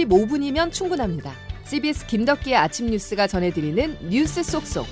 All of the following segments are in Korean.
15분이면 충분합니다. CBS 김덕기의 아침 뉴스가 전해드리는 뉴스 속속.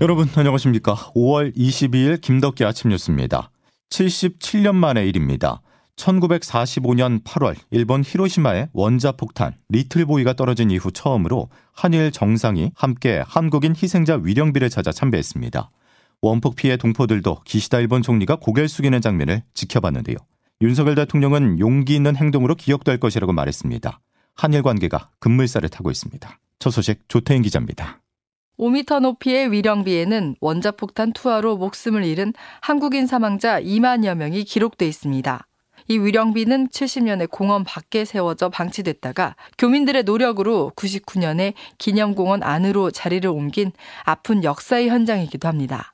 여러분 안녕하십니까? 5월 22일 김덕기 아침 뉴스입니다. 77년 만의 일입니다. 1945년 8월 일본 히로시마에 원자폭탄 리틀보이가 떨어진 이후 처음으로 한일 정상이 함께 한국인 희생자 위령비를 찾아 참배했습니다. 원폭 피해 동포들도 기시다 일본 총리가 고개를 숙이는 장면을 지켜봤는데요. 윤석열 대통령은 용기 있는 행동으로 기억될 것이라고 말했습니다. 한일 관계가 급물살을 타고 있습니다. 첫 소식 조태인 기자입니다. 5m 높이의 위령비에는 원자폭탄 투하로 목숨을 잃은 한국인 사망자 2만여 명이 기록돼 있습니다. 이 위령비는 70년에 공원 밖에 세워져 방치됐다가 교민들의 노력으로 99년에 기념공원 안으로 자리를 옮긴 아픈 역사의 현장이기도 합니다.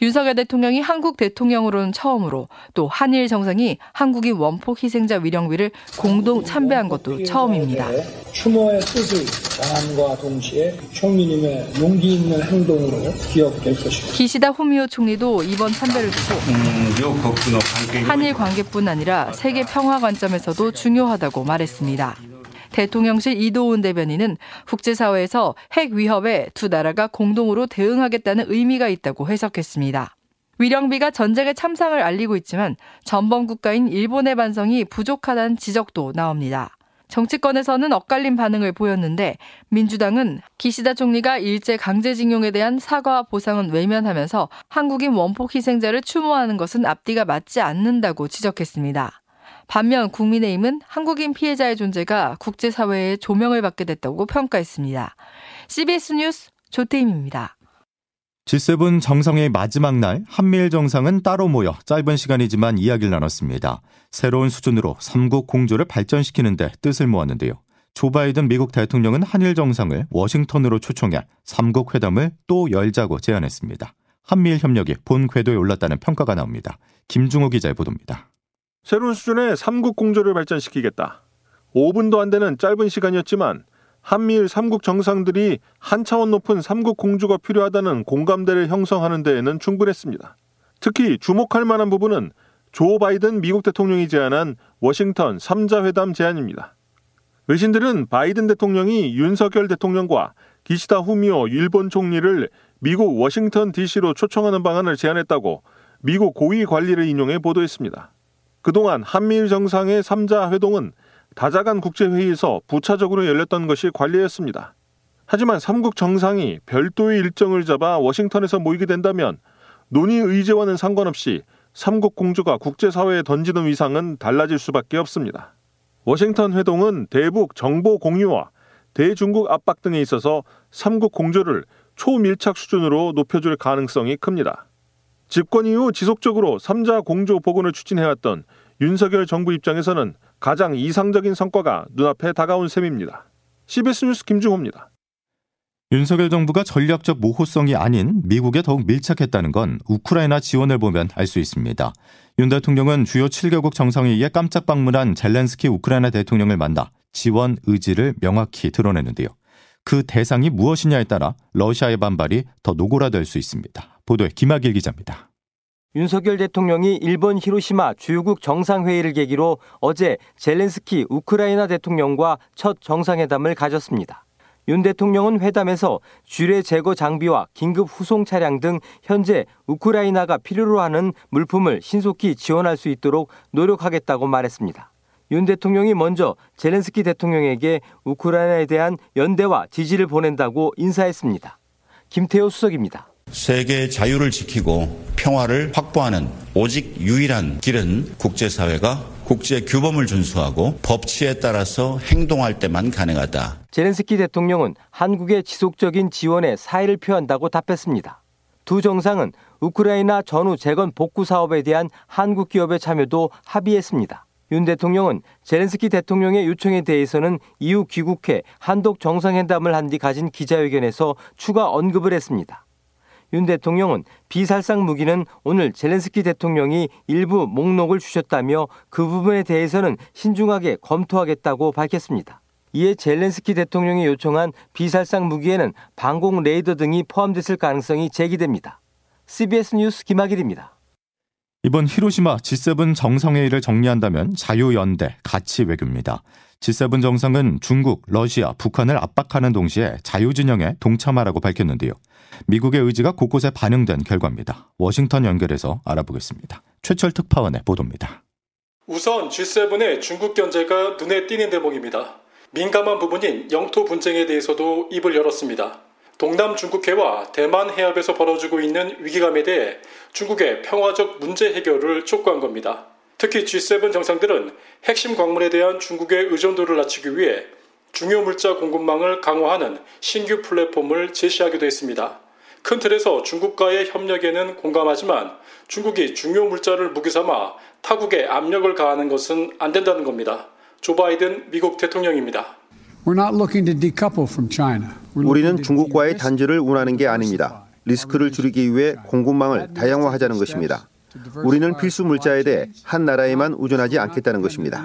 윤석열 대통령이 한국 대통령으로는 처음으로 또 한일 정상이 한국인 원폭 희생자 위령비를 공동 참배한 것도 처음입니다. 추모의 뜻을 전함과 동시에 총리님의 용기 있는 행동으로 기억될 것입니다. 기시다 후미오 총리도 이번 참배를 두고 한일 관계뿐 아니라 세계 평화 관점에서도 중요하다고 말했습니다. 대통령실 이도훈 대변인은 국제사회에서 핵 위협에 두 나라가 공동으로 대응하겠다는 의미가 있다고 해석했습니다. 위령비가 전쟁의 참상을 알리고 있지만 전범 국가인 일본의 반성이 부족하다는 지적도 나옵니다. 정치권에서는 엇갈린 반응을 보였는데 민주당은 기시다 총리가 일제 강제징용에 대한 사과와 보상은 외면하면서 한국인 원폭 희생자를 추모하는 것은 앞뒤가 맞지 않는다고 지적했습니다. 반면 국민의힘은 한국인 피해자의 존재가 국제사회에 조명을 받게 됐다고 평가했습니다. CBS 뉴스 조태임입니다. G7 정상회의 마지막 날 한미일 정상은 따로 모여 짧은 시간이지만 이야기를 나눴습니다. 새로운 수준으로 삼국 공조를 발전시키는데 뜻을 모았는데요. 조 바이든 미국 대통령은 한일 정상을 워싱턴으로 초청해 삼국 회담을 또 열자고 제안했습니다. 한미일 협력이 본 궤도에 올랐다는 평가가 나옵니다. 김중호 기자의 보도입니다. 새로운 수준의 삼국 공조를 발전시키겠다. 5분도 안 되는 짧은 시간이었지만 한미일 삼국 정상들이 한 차원 높은 삼국 공조가 필요하다는 공감대를 형성하는 데에는 충분했습니다. 특히 주목할 만한 부분은 조 바이든 미국 대통령이 제안한 워싱턴 3자 회담 제안입니다. 외신들은 바이든 대통령이 윤석열 대통령과 기시다 후미오 일본 총리를 미국 워싱턴 DC로 초청하는 방안을 제안했다고 미국 고위 관리를 인용해 보도했습니다. 그동안 한미일 정상의 3자 회동은 다자간 국제회의에서 부차적으로 열렸던 것이 관례였습니다. 하지만 삼국 정상이 별도의 일정을 잡아 워싱턴에서 모이게 된다면 논의 의제와는 상관없이 삼국 공조가 국제사회에 던지는 위상은 달라질 수밖에 없습니다. 워싱턴 회동은 대북 정보 공유와 대중국 압박 등에 있어서 삼국 공조를 초밀착 수준으로 높여줄 가능성이 큽니다. 집권 이후 지속적으로 3자 공조 복원을 추진해왔던 윤석열 정부 입장에서는 가장 이상적인 성과가 눈앞에 다가온 셈입니다. CBS 뉴스 김중호입니다. 윤석열 정부가 전략적 모호성이 아닌 미국에 더욱 밀착했다는 건 우크라이나 지원을 보면 알 수 있습니다. 윤 대통령은 주요 7개국 정상회의에 깜짝 방문한 젤렌스키 우크라이나 대통령을 만나 지원 의지를 명확히 드러내는데요. 그 대상이 무엇이냐에 따라 러시아의 반발이 더 노골화될 수 있습니다. 보도에 김학일 기자입니다. 윤석열 대통령이 일본 히로시마 주요국 정상회의를 계기로 어제 젤렌스키 우크라이나 대통령과 첫 정상회담을 가졌습니다. 윤 대통령은 회담에서 주례 제거 장비와 긴급 후송 차량 등 현재 우크라이나가 필요로 하는 물품을 신속히 지원할 수 있도록 노력하겠다고 말했습니다. 윤 대통령이 먼저 젤렌스키 대통령에게 우크라이나에 대한 연대와 지지를 보낸다고 인사했습니다. 김태호 수석입니다. 세계의 자유를 지키고 평화를 확보하는 오직 유일한 길은 국제사회가 국제 규범을 준수하고 법치에 따라서 행동할 때만 가능하다. 제렌스키 대통령은 한국의 지속적인 지원에 사의를 표한다고 답했습니다. 두 정상은 우크라이나 전후 재건 복구 사업에 대한 한국 기업의 참여도 합의했습니다. 윤 대통령은 제렌스키 대통령의 요청에 대해서는 이후 귀국해 한독 정상회담을 한 뒤 가진 기자회견에서 추가 언급을 했습니다. 윤 대통령은 비살상 무기는 오늘 젤렌스키 대통령이 일부 목록을 주셨다며 그 부분에 대해서는 신중하게 검토하겠다고 밝혔습니다. 이에 젤렌스키 대통령이 요청한 비살상 무기에는 방공 레이더 등이 포함됐을 가능성이 제기됩니다. CBS 뉴스 김학일입니다. 이번 히로시마 G7 정상회의를 정리한다면 자유연대, 가치 외교입니다. G7 정상은 중국, 러시아, 북한을 압박하는 동시에 자유진영에 동참하라고 밝혔는데요. 미국의 의지가 곳곳에 반영된 결과입니다. 워싱턴 연결해서 알아보겠습니다. 최철 특파원의 보도입니다. 우선 G7의 중국 견제가 눈에 띄는 대목입니다. 민감한 부분인 영토 분쟁에 대해서도 입을 열었습니다. 동남 중국해와 대만 해협에서 벌어지고 있는 위기감에 대해 중국의 평화적 문제 해결을 촉구한 겁니다. 특히 G7 정상들은 핵심 광물에 대한 중국의 의존도를 낮추기 위해 중요 물자 공급망을 강화하는 신규 플랫폼을 제시하기도 했습니다. 큰 틀에서 중국과의 협력에는 공감하지만 중국이 중요 물자를 무기 삼아 타국에 압력을 가하는 것은 안 된다는 겁니다. 조 바이든 미국 대통령입니다. 우리는 중국과의 단절을 원하는 게 아닙니다. 리스크를 줄이기 위해 공급망을 다양화하자는 것입니다. 우리는 필수 물자에 대해 한 나라에만 의존하지 않겠다는 것입니다.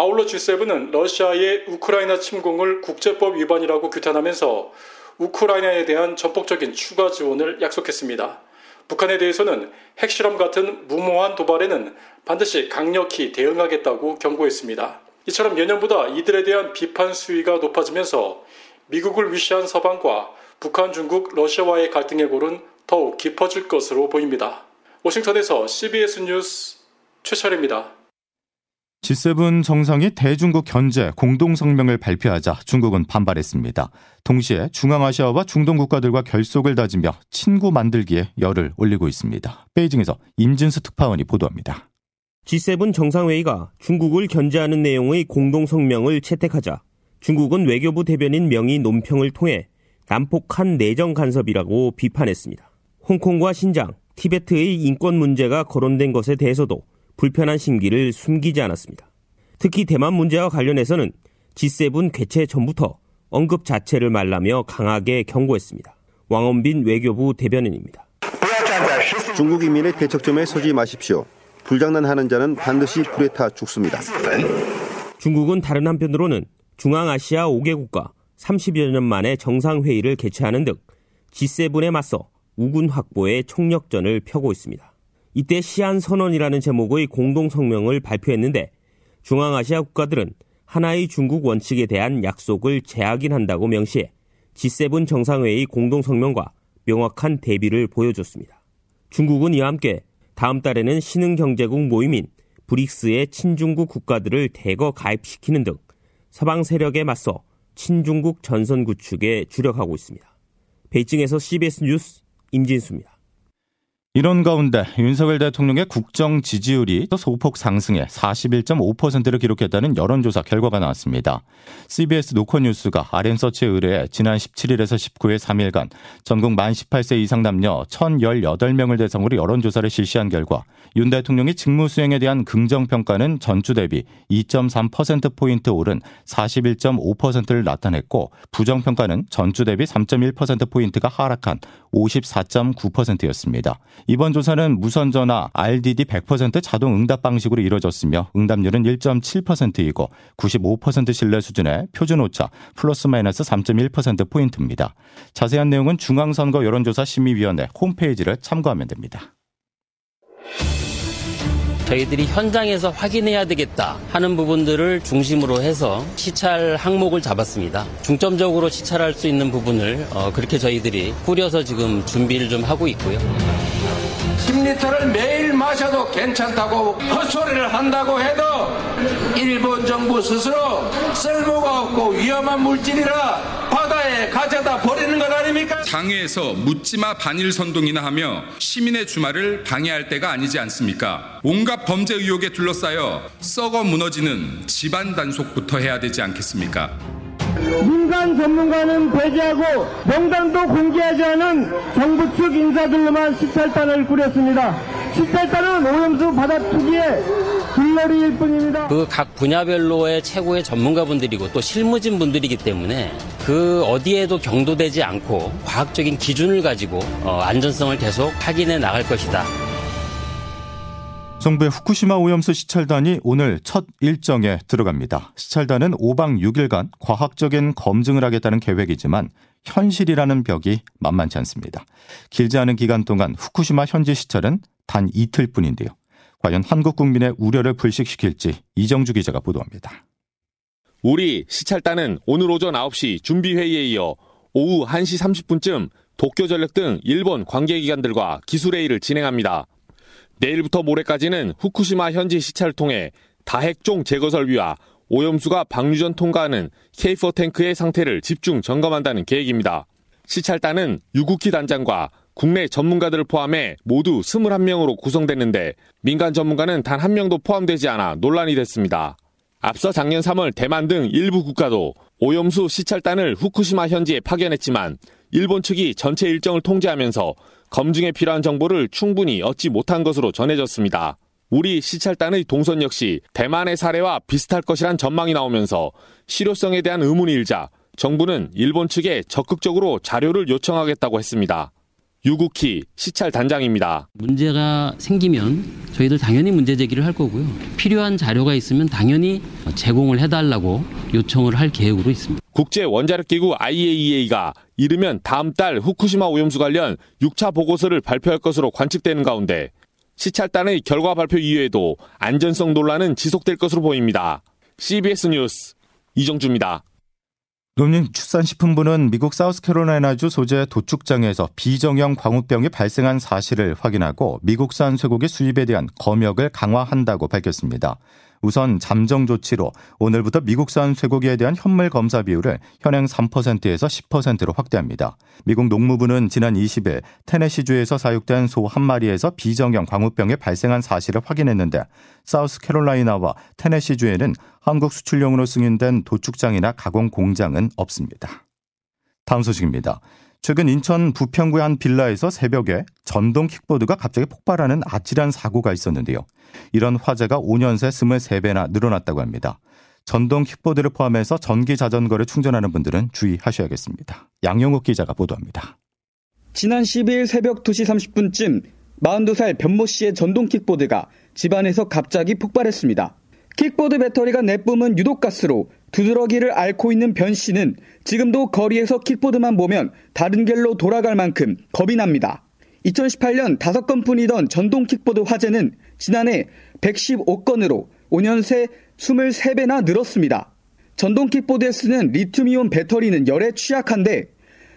아울러 G7은 러시아의 우크라이나 침공을 국제법 위반이라고 규탄하면서 우크라이나에 대한 전폭적인 추가 지원을 약속했습니다. 북한에 대해서는 핵실험 같은 무모한 도발에는 반드시 강력히 대응하겠다고 경고했습니다. 이처럼 예년보다 이들에 대한 비판 수위가 높아지면서 미국을 위시한 서방과 북한, 중국, 러시아와의 갈등의 골은 더욱 깊어질 것으로 보입니다. 워싱턴에서 CBS 뉴스 최철입니다. G7 정상이 대중국 견제 공동 성명을 발표하자 중국은 반발했습니다. 동시에 중앙아시아와 중동 국가들과 결속을 다지며 친구 만들기에 열을 올리고 있습니다. 베이징에서 임진수 특파원이 보도합니다. G7 정상회의가 중국을 견제하는 내용의 공동 성명을 채택하자 중국은 외교부 대변인 명의 논평을 통해 난폭한 내정 간섭이라고 비판했습니다. 홍콩과 신장, 티베트의 인권 문제가 거론된 것에 대해서도 불편한 심기를 숨기지 않았습니다. 특히 대만 문제와 관련해서는 G7 개최 전부터 언급 자체를 말라며 강하게 경고했습니다. 왕원빈 외교부 대변인입니다. 중국 인민의 대척점에 서지 마십시오. 불장난하는 자는 반드시 불에 타 죽습니다. 중국은 다른 한편으로는 중앙아시아 5개국과 30여 년 만에 정상회의를 개최하는 등 G7에 맞서 우군 확보에 총력전을 펴고 있습니다. 이때 시안 선언이라는 제목의 공동 성명을 발표했는데 중앙아시아 국가들은 하나의 중국 원칙에 대한 약속을 재확인한다고 명시해 G7 정상회의 공동 성명과 명확한 대비를 보여줬습니다. 중국은 이와 함께 다음 달에는 신흥경제국 모임인 브릭스의 친중국 국가들을 대거 가입시키는 등 서방 세력에 맞서 친중국 전선 구축에 주력하고 있습니다. 베이징에서 CBS 뉴스 임진수입니다. 이런 가운데 윤석열 대통령의 국정 지지율이 또 소폭 상승해 41.5%를 기록했다는 여론조사 결과가 나왔습니다. CBS 노컷뉴스가 RM서치에 의뢰해 지난 17일에서 19일 3일간 전국 만 18세 이상 남녀 1,018명을 대상으로 여론조사를 실시한 결과 윤 대통령이 직무 수행에 대한 긍정 평가는 전주 대비 2.3%포인트 오른 41.5%를 나타냈고 부정 평가는 전주 대비 3.1%포인트가 하락한 54.9%였습니다. 이번 조사는 무선 전화 RDD 100% 자동 응답 방식으로 이뤄졌으며 응답률은 1.7%이고 95% 신뢰 수준의 표준 오차 플러스 마이너스 3.1%포인트입니다. 자세한 내용은 중앙선거 여론조사 심의위원회 홈페이지를 참고하면 됩니다. 저희들이 현장에서 확인해야 되겠다 하는 부분들을 중심으로 해서 시찰 항목을 잡았습니다. 중점적으로 시찰할 수 있는 부분을 어, 그렇게 저희들이 꾸려서 지금 준비를 좀 하고 있고요. 10리터를 매일 마셔도 괜찮다고 헛소리를 한다고 해도 일본 정부 스스로 쓸모가 없고 위험한 물질이라 바다에 가져다 버리는 것 아닙니까? 장외에서 묻지마 반일 선동이나 하며 시민의 주말을 방해할 때가 아니지 않습니까? 온갖 범죄 의혹에 둘러싸여 썩어 무너지는 집안 단속부터 해야 되지 않겠습니까? 민간 전문가는 배제하고 명단도 공개하지 않은 정부 측 인사들로만 시찰단을 꾸렸습니다. 시찰단은 오염수 바다 투기의 길거리일 뿐입니다. 그 각 분야별로의 최고의 전문가분들이고 또 실무진 분들이기 때문에 그 어디에도 경도되지 않고 과학적인 기준을 가지고 어, 안전성을 계속 확인해 나갈 것이다. 정부의 후쿠시마 오염수 시찰단이 오늘 첫 일정에 들어갑니다. 시찰단은 5박 6일간 과학적인 검증을 하겠다는 계획이지만 현실이라는 벽이 만만치 않습니다. 길지 않은 기간 동안 후쿠시마 현지 시찰은 단 이틀 뿐인데요. 과연 한국 국민의 우려를 불식시킬지 이정주 기자가 보도합니다. 우리 시찰단은 오늘 오전 9시 준비회의에 이어 오후 1시 30분쯤 도쿄전력 등 일본 관계기관들과 기술회의를 진행합니다. 내일부터 모레까지는 후쿠시마 현지 시찰을 통해 다핵종 제거 설비와 오염수가 방류전 통과하는 K4 탱크의 상태를 집중 점검한다는 계획입니다. 시찰단은 유국희 단장과 국내 전문가들을 포함해 모두 21명으로 구성됐는데 민간 전문가는 단 한 명도 포함되지 않아 논란이 됐습니다. 앞서 작년 3월 대만 등 일부 국가도 오염수 시찰단을 후쿠시마 현지에 파견했지만 일본 측이 전체 일정을 통제하면서 검증에 필요한 정보를 충분히 얻지 못한 것으로 전해졌습니다. 우리 시찰단의 동선 역시 대만의 사례와 비슷할 것이란 전망이 나오면서 실효성에 대한 의문이 일자 정부는 일본 측에 적극적으로 자료를 요청하겠다고 했습니다. 유국희 시찰 단장입니다. 문제가 생기면 저희들 당연히 문제 제기를 할 거고요. 필요한 자료가 있으면 당연히 제공을 해달라고 요청을 할 계획으로 있습니다. 국제 원자력 기구 IAEA가 이르면 다음 달 후쿠시마 오염수 관련 6차 보고서를 발표할 것으로 관측되는 가운데 시찰단의 결과 발표 이후에도 안전성 논란은 지속될 것으로 보입니다. CBS 뉴스 이정주입니다. 농림축산식품부는 미국 사우스캐롤라이나주 소재 도축장에서 비정형 광우병이 발생한 사실을 확인하고 미국산 쇠고기 수입에 대한 검역을 강화한다고 밝혔습니다. 우선 잠정 조치로 오늘부터 미국산 쇠고기에 대한 현물 검사 비율을 현행 3%에서 10%로 확대합니다. 미국 농무부는 지난 20일 테네시주에서 사육된 소 한 마리에서 비정형 광우병이 발생한 사실을 확인했는데 사우스캐롤라이나와 테네시주에는 한국 수출용으로 승인된 도축장이나 가공 공장은 없습니다. 다음 소식입니다. 최근 인천 부평구의 한 빌라에서 새벽에 전동 킥보드가 갑자기 폭발하는 아찔한 사고가 있었는데요. 이런 화재가 5년 새 23배나 늘어났다고 합니다. 전동 킥보드를 포함해서 전기 자전거를 충전하는 분들은 주의하셔야겠습니다. 양영욱 기자가 보도합니다. 지난 12일 새벽 2시 30분쯤 42살 변모 씨의 전동 킥보드가 집안에서 갑자기 폭발했습니다. 킥보드 배터리가 내뿜은 유독가스로 두드러기를 앓고 있는 변 씨는 지금도 거리에서 킥보드만 보면 다른 길로 돌아갈 만큼 겁이 납니다. 2018년 5건 뿐이던 전동 킥보드 화재는 지난해 115건으로 5년 새 23배나 늘었습니다. 전동 킥보드에 쓰는 리튬이온 배터리는 열에 취약한데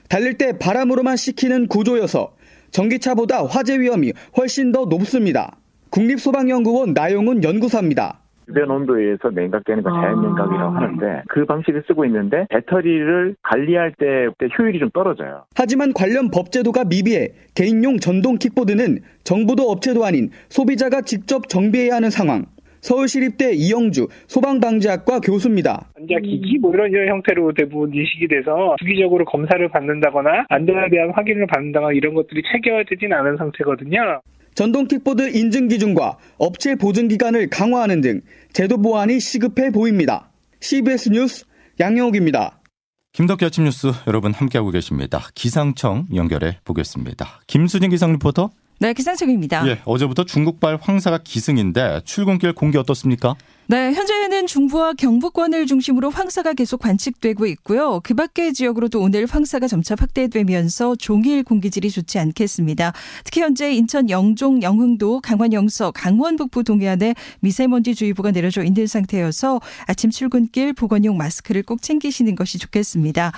달릴 때 바람으로만 식히는 구조여서 전기차보다 화재 위험이 훨씬 더 높습니다. 국립소방연구원 나용훈 연구사입니다. 주변 온도에서 냉각되는 걸 자연 냉각이라고 하는데 그 방식을 쓰고 있는데 배터리를 관리할 때 효율이 좀 떨어져요. 하지만 관련 법 제도가 미비해 개인용 전동 킥보드는 정부도 업체도 아닌 소비자가 직접 정비해야 하는 상황. 서울시립대 이영주 소방방지학과 교수입니다. 전자기기 뭐 이런 이런 형태로 대부분 인식이 돼서 주기적으로 검사를 받는다거나 안전에 대한 확인을 받는다거나 이런 것들이 체계화되진 않은 상태거든요. 전동 킥보드 인증 기준과 업체 보증 기간을 강화하는 등 제도 보완이 시급해 보입니다. CBS 뉴스 양영욱입니다. 김덕기 아침 뉴스 여러분 함께하고 계십니다. 기상청 연결해 보겠습니다. 김수진 기상 리포터. 네, 기상청입니다. 예, 어제부터 중국발 황사가 기승인데 출근길 공기 어떻습니까? 네, 현재는 중부와 경북권을 중심으로 황사가 계속 관측되고 있고요. 그 밖의 지역으로도 오늘 황사가 점차 확대되면서 종일 공기질이 좋지 않겠습니다. 특히 현재 인천 영종, 영흥도, 강원 영서, 강원 북부 동해안에 미세먼지 주의보가 내려져 있는 상태여서 아침 출근길 보건용 마스크를 꼭 챙기시는 것이 좋겠습니다.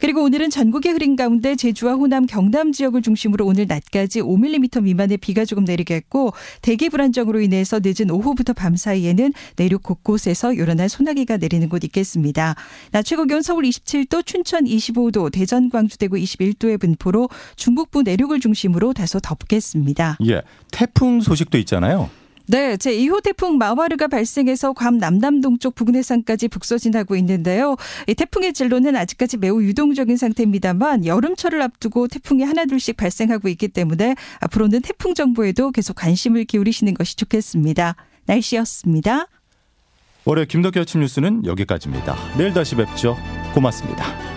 그리고 오늘은 전국에 흐린 가운데 제주와 호남, 경남 지역을 중심으로 오늘 낮까지 5mm 미만의 비가 조금 내리겠고 대기 불안정으로 인해서 늦은 오후부터 밤 사이에는 내륙 곳곳에서 요란한 소나기가 내리는 곳 있겠습니다. 낮 최고 기온 서울 27도, 춘천 25도, 대전, 광주, 대구 21도의 분포로 중북부 내륙을 중심으로 다소 덥겠습니다. 예, 태풍 소식도 있잖아요. 네, 제2호 태풍 마와르가 발생해서 괌 남남 동쪽 부근 해상까지 북서진하고 있는데요. 이 태풍의 진로는 아직까지 매우 유동적인 상태입니다만 여름철을 앞두고 태풍이 하나둘씩 발생하고 있기 때문에 앞으로는 태풍 정보에도 계속 관심을 기울이시는 것이 좋겠습니다. 날씨였습니다. 월요 김덕기 아침 뉴스는 여기까지입니다. 내일 다시 뵙죠. 고맙습니다.